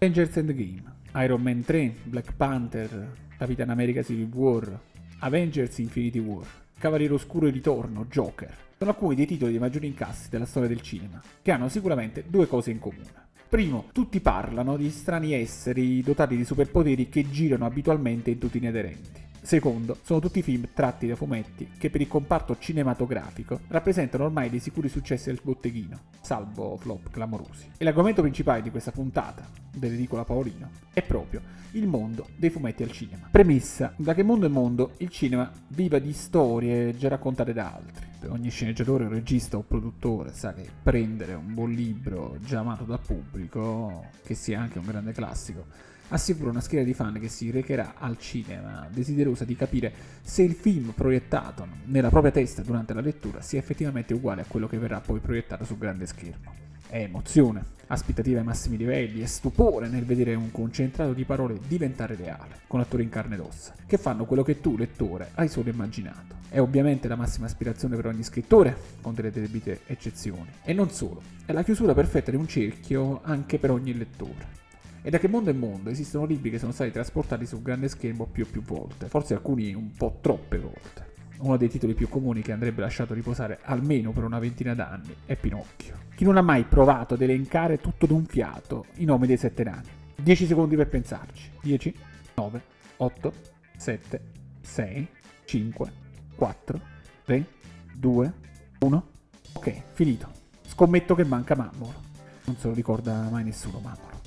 Avengers Endgame, Iron Man 3, Black Panther, Capitan America Civil War, Avengers Infinity War, Cavaliere Oscuro e Ritorno, Joker. Sono alcuni dei titoli di maggiori incassi della storia del cinema, che hanno sicuramente due cose in comune. Primo, tutti parlano di strani esseri dotati di superpoteri che girano abitualmente in tutti inerenti. Secondo, sono tutti film tratti da fumetti che per il comparto cinematografico rappresentano ormai dei sicuri successi al botteghino, salvo flop clamorosi. E l'argomento principale di questa puntata, dell'edicola Paolino, è proprio il mondo dei fumetti al cinema. Premessa, da che mondo è mondo, il cinema viva di storie già raccontate da altri. Per ogni sceneggiatore regista o produttore sa che prendere un buon libro già amato dal pubblico, che sia anche un grande classico, assicura una schiera di fan che si recherà al cinema, desiderosa di capire se il film proiettato nella propria testa durante la lettura sia effettivamente uguale a quello che verrà poi proiettato sul grande schermo. È emozione, aspettativa ai massimi livelli e stupore nel vedere un concentrato di parole diventare reale, con attori in carne ed ossa, che fanno quello che tu, lettore, hai solo immaginato. È ovviamente la massima aspirazione per ogni scrittore, con delle debite eccezioni. E non solo, è la chiusura perfetta di un cerchio anche per ogni lettore. E da che mondo è mondo esistono libri che sono stati trasportati sul grande schermo più e più volte, forse alcuni un po' troppe volte. Uno dei titoli più comuni che andrebbe lasciato riposare almeno per una ventina d'anni è Pinocchio. Chi non ha mai provato ad elencare tutto d'un fiato i nomi dei sette nani? 10 secondi per pensarci. 10, 9, 8, 7, 6, 5, 4, 3, 2, 1. Ok, finito. Scommetto che manca Mammolo. Non se lo ricorda mai nessuno Mammolo.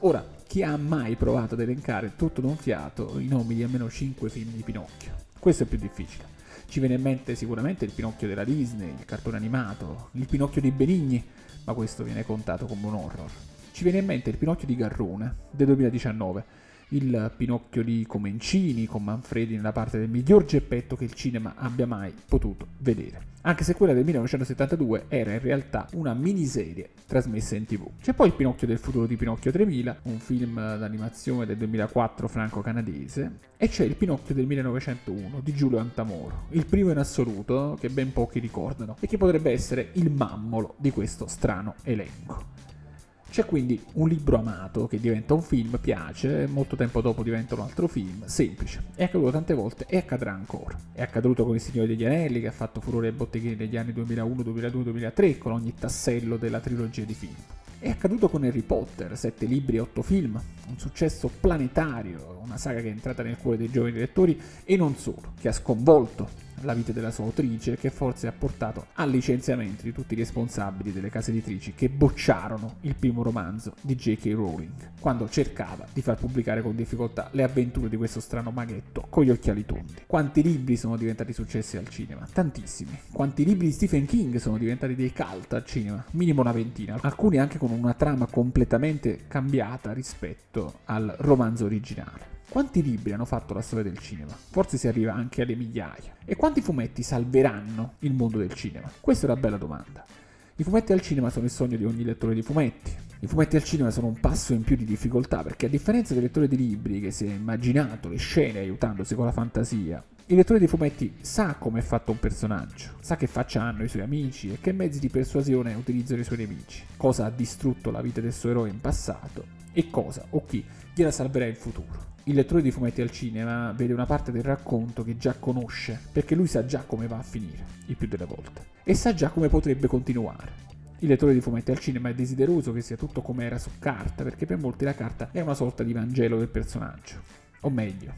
Ora, chi ha mai provato ad elencare tutto d'un fiato i nomi di almeno 5 film di Pinocchio? Questo è più difficile. Ci viene in mente sicuramente il Pinocchio della Disney, il cartone animato, il Pinocchio di Benigni, ma questo viene contato come un horror. Ci viene in mente il Pinocchio di Garrone, del 2019, il Pinocchio di Comencini con Manfredi nella parte del miglior geppetto che il cinema abbia mai potuto vedere. Anche se quella del 1972 era in realtà una miniserie trasmessa in tv. C'è poi il Pinocchio del futuro di Pinocchio 3000, un film d'animazione del 2004 franco-canadese, e c'è il Pinocchio del 1901 di Giulio Antamoro, il primo in assoluto che ben pochi ricordano e che potrebbe essere il mammolo di questo strano elenco. C'è quindi un libro amato che diventa un film, piace, molto tempo dopo diventa un altro film, semplice. È accaduto tante volte e accadrà ancora. È accaduto con Il Signore degli Anelli che ha fatto furore ai botteghini negli anni 2001, 2002, 2003 con ogni tassello della trilogia di film. È accaduto con Harry Potter, sette libri e otto film, un successo planetario, una saga che è entrata nel cuore dei giovani lettori e non solo, che ha sconvolto la vita della sua autrice, che forse ha portato al licenziamento di tutti i responsabili delle case editrici che bocciarono il primo romanzo di J.K. Rowling, quando cercava di far pubblicare con difficoltà le avventure di questo strano maghetto con gli occhiali tondi. Quanti libri sono diventati successi al cinema? Tantissimi. Quanti libri di Stephen King sono diventati dei cult al cinema? Minimo una ventina. Alcuni anche con una trama completamente cambiata rispetto al romanzo originale. Quanti libri hanno fatto la storia del cinema? Forse si arriva anche alle migliaia. E quanti fumetti salveranno il mondo del cinema? Questa è una bella domanda. I fumetti al cinema sono il sogno di ogni lettore di fumetti. I fumetti al cinema sono un passo in più di difficoltà perché a differenza del lettore di libri che si è immaginato le scene aiutandosi con la fantasia, il lettore di fumetti sa come è fatto un personaggio, sa che faccia hanno i suoi amici e che mezzi di persuasione utilizzano i suoi nemici, cosa ha distrutto la vita del suo eroe in passato e cosa o chi gliela salverà in futuro. Il lettore di fumetti al cinema vede una parte del racconto che già conosce, perché lui sa già come va a finire, il più delle volte, e sa già come potrebbe continuare. Il lettore di fumetti al cinema è desideroso che sia tutto come era su carta, perché per molti la carta è una sorta di Vangelo del personaggio. O meglio,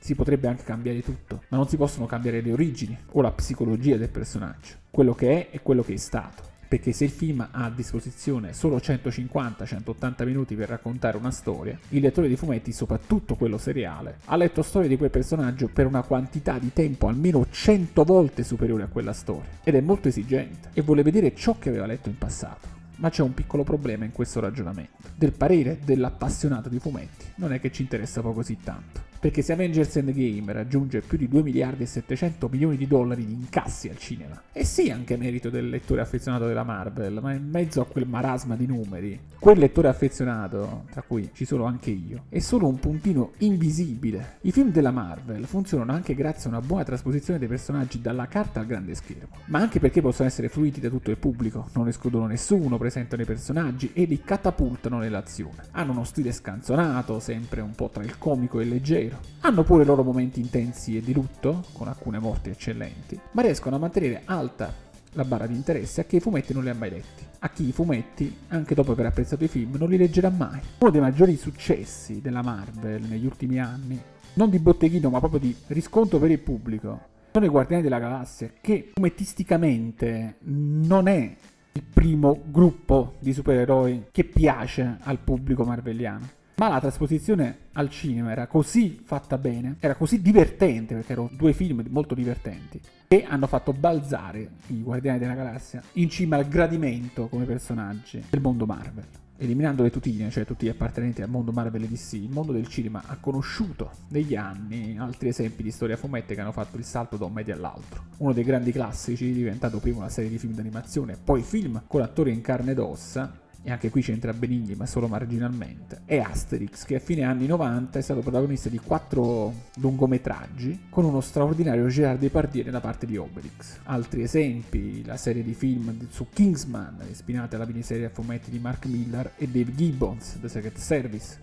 si potrebbe anche cambiare tutto, ma non si possono cambiare le origini o la psicologia del personaggio, quello che è e quello che è stato perché se il film ha a disposizione solo 150-180 minuti per raccontare una storia, il lettore di fumetti, soprattutto quello seriale, ha letto storie di quel personaggio per una quantità di tempo almeno 100 volte superiore a quella storia, ed è molto esigente, e vuole vedere ciò che aveva letto in passato. Ma c'è un piccolo problema in questo ragionamento. Del parere dell'appassionato di fumetti non è che ci interessa poi così tanto. Perché se Avengers Endgame raggiunge più di 2 miliardi e 700 milioni di dollari di incassi al cinema, e sì anche merito del lettore affezionato della Marvel, ma in mezzo a quel marasma di numeri, quel lettore affezionato, tra cui ci sono anche io, è solo un puntino invisibile. I film della Marvel funzionano anche grazie a una buona trasposizione dei personaggi dalla carta al grande schermo, ma anche perché possono essere fruiti da tutto il pubblico, non escludono nessuno, presentano i personaggi e li catapultano nell'azione. Hanno uno stile scanzonato, sempre un po' tra il comico e il leggero hanno pure i loro momenti intensi e di lutto, con alcune morti eccellenti, ma riescono a mantenere alta la barra di interesse a chi i fumetti non li ha mai letti, a chi i fumetti, anche dopo aver apprezzato i film, non li leggerà mai. Uno dei maggiori successi della Marvel negli ultimi anni, non di botteghino ma proprio di riscontro per il pubblico, sono i Guardiani della Galassia, che fumettisticamente non è il primo gruppo di supereroi che piace al pubblico marveliano. Ma la trasposizione al cinema era così fatta bene, era così divertente, perché erano due film molto divertenti, che hanno fatto balzare i Guardiani della Galassia in cima al gradimento come personaggi del mondo Marvel. Eliminando le tutine, cioè tutti gli appartenenti al mondo Marvel e DC, il mondo del cinema ha conosciuto negli anni altri esempi di storia fumette che hanno fatto il salto da un media all'altro. Uno dei grandi classici, diventato prima una serie di film d'animazione, poi film con attori in carne ed ossa, e anche qui c'entra Benigni ma solo marginalmente, è Asterix che a fine anni 90 è stato protagonista di quattro lungometraggi con uno straordinario Gerard Depardieu nella parte di Obelix. Altri esempi, la serie di film su Kingsman, ispirata alla miniserie a fumetti di Mark Miller e Dave Gibbons, The Secret Service.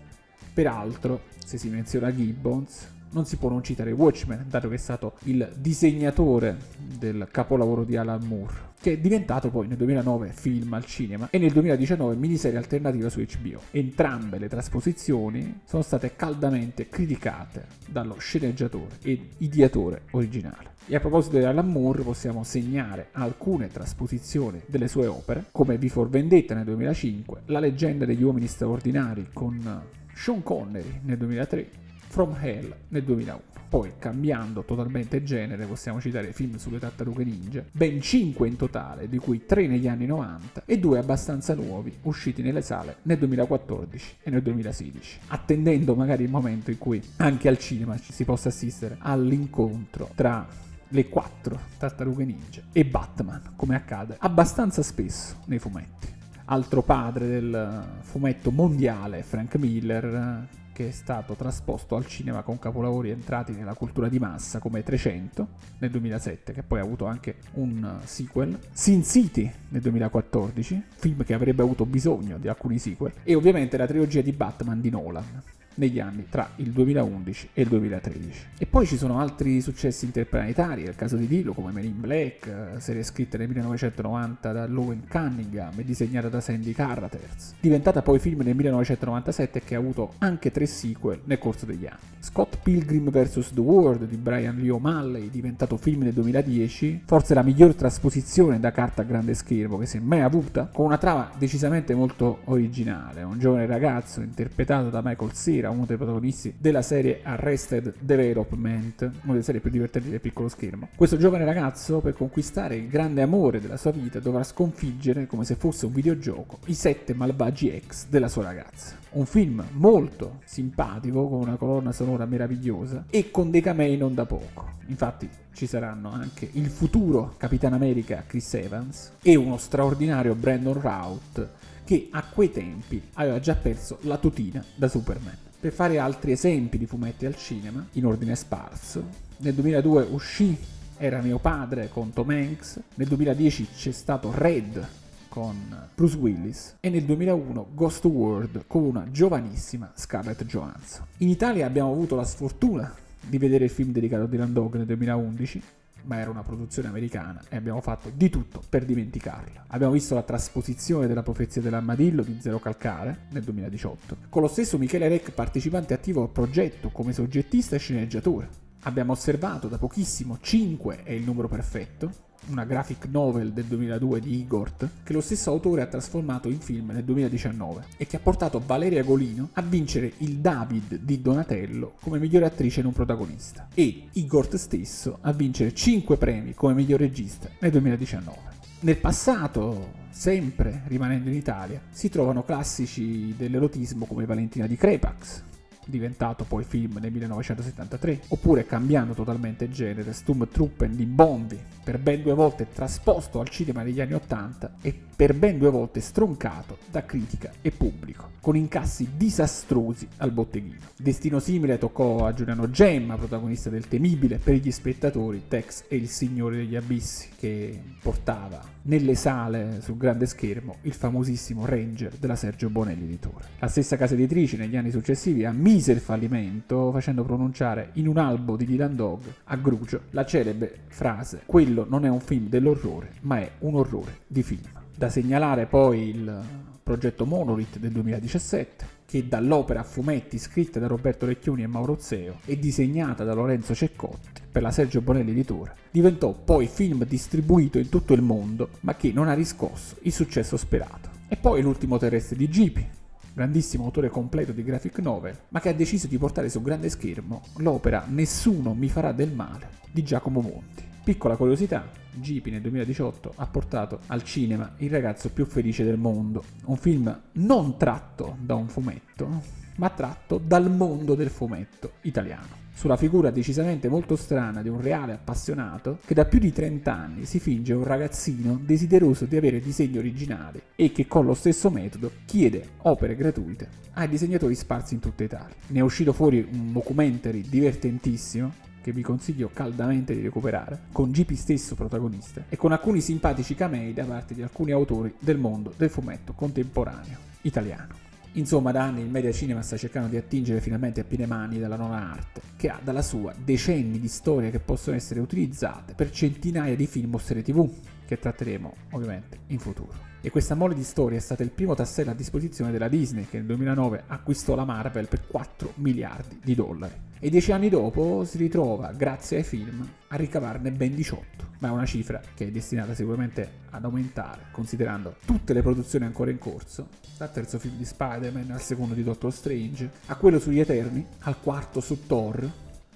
Peraltro, se si menziona Gibbons, non si può non citare Watchmen, dato che è stato il disegnatore del capolavoro di Alan Moore, che è diventato poi nel 2009 film al cinema e nel 2019 miniserie alternativa su HBO. Entrambe le trasposizioni sono state caldamente criticate dallo sceneggiatore e ideatore originale. E a proposito di Alan Moore possiamo segnare alcune trasposizioni delle sue opere, come Before Vendetta nel 2005, La leggenda degli uomini straordinari con Sean Connery nel 2003, From Hell nel 2001. Poi, cambiando totalmente genere, possiamo citare film sulle tartarughe ninja, ben 5 in totale, di cui 3 negli anni 90 e 2 abbastanza nuovi, usciti nelle sale nel 2014 e nel 2016, attendendo magari il momento in cui anche al cinema ci si possa assistere all'incontro tra le 4 tartarughe ninja e Batman, come accade abbastanza spesso nei fumetti. Altro padre del fumetto mondiale, Frank Miller, che è stato trasposto al cinema con capolavori entrati nella cultura di massa come 300 nel 2007, che poi ha avuto anche un sequel, Sin City nel 2014, film che avrebbe avuto bisogno di alcuni sequel, e ovviamente la trilogia di Batman di Nolan negli anni tra il 2011 e il 2013. E poi ci sono altri successi interplanetari, nel caso di Dillo come Men in Black, serie scritta nel 1990 da Lowen Cunningham e disegnata da Sandy Carruthers, diventata poi film nel 1997 che ha avuto anche tre sequel nel corso degli anni. Scott Pilgrim vs. The World di Brian Lee O'Malley, diventato film nel 2010, forse la miglior trasposizione da carta a grande schermo che si è mai avuta, con una trama decisamente molto originale, un giovane ragazzo interpretato da Michael Cera era uno dei protagonisti della serie Arrested Development, una delle serie più divertenti del piccolo schermo. Questo giovane ragazzo, per conquistare il grande amore della sua vita, dovrà sconfiggere, come se fosse un videogioco, i sette malvagi ex della sua ragazza. Un film molto simpatico, con una colonna sonora meravigliosa e con dei camei non da poco. Infatti ci saranno anche il futuro Capitan America Chris Evans e uno straordinario Brandon Routh che a quei tempi aveva già perso la tutina da Superman. Per fare altri esempi di fumetti al cinema, in ordine sparso, nel 2002 uscì Era mio padre con Tom Hanks, nel 2010 c'è stato Red con Bruce Willis e nel 2001 Ghost World con una giovanissima Scarlett Johansson. In Italia abbiamo avuto la sfortuna di vedere il film dedicato a Dylan Dog nel 2011 ma era una produzione americana e abbiamo fatto di tutto per dimenticarla. Abbiamo visto la trasposizione della profezia dell'armadillo di Zero Calcare nel 2018, con lo stesso Michele Rec partecipante attivo al progetto come soggettista e sceneggiatore. Abbiamo osservato da pochissimo 5 è il numero perfetto, una graphic novel del 2002 di Igort, che lo stesso autore ha trasformato in film nel 2019 e che ha portato Valeria Golino a vincere il David di Donatello come migliore attrice non protagonista e Igort stesso a vincere 5 premi come miglior regista nel 2019. Nel passato, sempre rimanendo in Italia, si trovano classici dell'erotismo come Valentina di Crepax, diventato poi film nel 1973, oppure cambiando totalmente genere, Sturmtruppen di Bombi, per ben due volte trasposto al cinema negli anni 80 e per ben due volte stroncato da critica e pubblico, con incassi disastrosi al botteghino. Destino simile toccò a Giuliano Gemma, protagonista del temibile per gli spettatori Tex e il Signore degli Abissi, che portava nelle sale sul grande schermo il famosissimo Ranger della Sergio Bonelli editore. La stessa casa editrice negli anni successivi ammise il fallimento facendo pronunciare in un albo di Dylan Dog a Grucio la celebre frase quello non è un film dell'orrore ma è un orrore di film. Da segnalare poi il progetto Monolith del 2017 che dall'opera a fumetti scritta da Roberto Recchioni e Mauro Zeo e disegnata da Lorenzo Ceccotti per la Sergio Bonelli editore, diventò poi film distribuito in tutto il mondo ma che non ha riscosso il successo sperato. E poi l'ultimo terrestre di Gipi, grandissimo autore completo di graphic novel, ma che ha deciso di portare sul grande schermo l'opera Nessuno mi farà del male di Giacomo Monti. Piccola curiosità, Gipi nel 2018 ha portato al cinema Il ragazzo più felice del mondo, un film non tratto da un fumetto, ma tratto dal mondo del fumetto italiano sulla figura decisamente molto strana di un reale appassionato che da più di 30 anni si finge un ragazzino desideroso di avere disegni originali e che con lo stesso metodo chiede opere gratuite ai disegnatori sparsi in tutta Italia. Ne è uscito fuori un documentary divertentissimo che vi consiglio caldamente di recuperare, con GP stesso protagonista e con alcuni simpatici camei da parte di alcuni autori del mondo del fumetto contemporaneo italiano. Insomma, da anni il media cinema sta cercando di attingere finalmente a piene mani dalla nona arte, che ha dalla sua decenni di storie che possono essere utilizzate per centinaia di film o serie tv, che tratteremo ovviamente in futuro. E questa mole di storie è stata il primo tassello a disposizione della Disney, che nel 2009 acquistò la Marvel per 4 miliardi di dollari e dieci anni dopo si ritrova, grazie ai film, a ricavarne ben 18, ma è una cifra che è destinata sicuramente ad aumentare, considerando tutte le produzioni ancora in corso, dal terzo film di Spider-Man al secondo di Doctor Strange, a quello sugli Eterni, al quarto su Thor,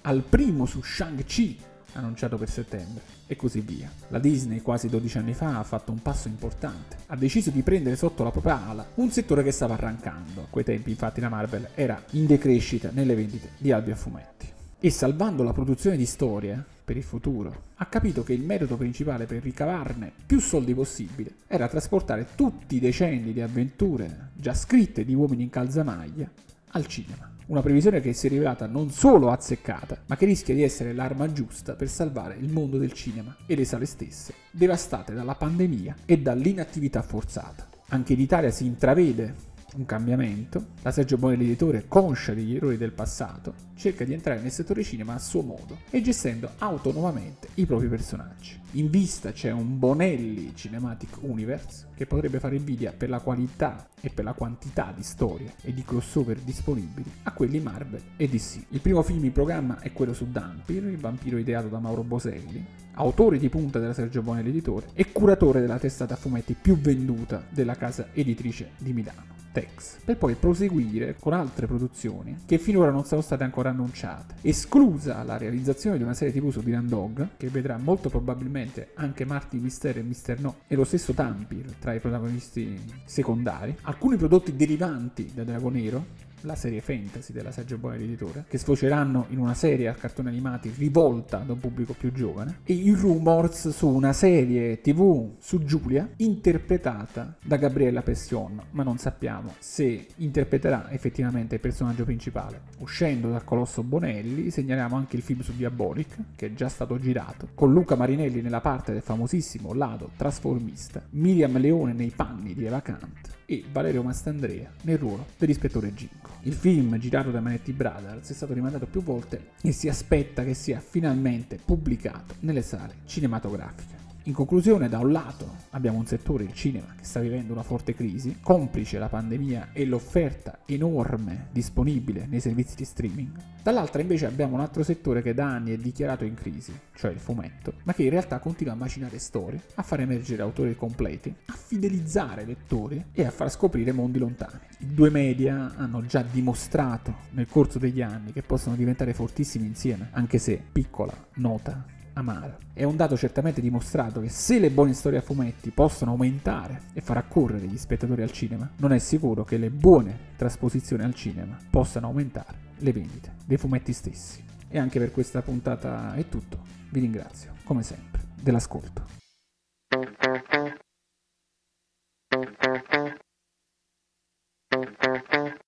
al primo su Shang-Chi, annunciato per settembre, e così via. La Disney quasi 12 anni fa ha fatto un passo importante. Ha deciso di prendere sotto la propria ala un settore che stava arrancando. A quei tempi infatti la Marvel era in decrescita nelle vendite di albi a fumetti. E salvando la produzione di storie per il futuro, ha capito che il metodo principale per ricavarne più soldi possibile era trasportare tutti i decenni di avventure già scritte di uomini in calzamaglia al cinema. Una previsione che si è rivelata non solo azzeccata, ma che rischia di essere l'arma giusta per salvare il mondo del cinema e le sale stesse, devastate dalla pandemia e dall'inattività forzata. Anche in Italia si intravede un cambiamento, la Sergio Bonelli editore, conscia degli errori del passato, cerca di entrare nel settore cinema a suo modo e gestendo autonomamente i propri personaggi. In vista c'è un Bonelli Cinematic Universe che potrebbe fare invidia per la qualità e per la quantità di storie e di crossover disponibili a quelli Marvel e DC. Il primo film in programma è quello su Dampir, il vampiro ideato da Mauro Boselli, autore di punta della Sergio Bonelli editore e curatore della testata fumetti più venduta della casa editrice di Milano. Tex, per poi proseguire con altre produzioni che finora non sono state ancora annunciate, esclusa la realizzazione di una serie tv su Dylan Dog, che vedrà molto probabilmente anche Marty Mysterio e Mister No e lo stesso Tampir tra i protagonisti secondari, alcuni prodotti derivanti da Drago Nero, la serie fantasy della Sergio Bonelli editore, che sfoceranno in una serie a cartoni animati rivolta da un pubblico più giovane, e i rumors su una serie tv su Giulia interpretata da Gabriella Pession, ma non sappiamo se interpreterà effettivamente il personaggio principale. Uscendo dal colosso Bonelli, segnaliamo anche il film su Diabolic, che è già stato girato, con Luca Marinelli nella parte del famosissimo Lado trasformista, Miriam Leone nei panni di Eva Kant e Valerio Mastandrea nel ruolo dell'ispettore Ginko. Il film, girato da Manetti Brothers, è stato rimandato più volte e si aspetta che sia finalmente pubblicato nelle sale cinematografiche. In conclusione, da un lato abbiamo un settore, il cinema, che sta vivendo una forte crisi, complice la pandemia e l'offerta enorme disponibile nei servizi di streaming. Dall'altra invece abbiamo un altro settore che da anni è dichiarato in crisi, cioè il fumetto, ma che in realtà continua a macinare storie, a far emergere autori completi, a fidelizzare lettori e a far scoprire mondi lontani. I due media hanno già dimostrato nel corso degli anni che possono diventare fortissimi insieme, anche se piccola nota amara. È un dato certamente dimostrato che se le buone storie a fumetti possono aumentare e far accorrere gli spettatori al cinema, non è sicuro che le buone trasposizioni al cinema possano aumentare le vendite dei fumetti stessi. E anche per questa puntata è tutto. Vi ringrazio, come sempre, dell'ascolto.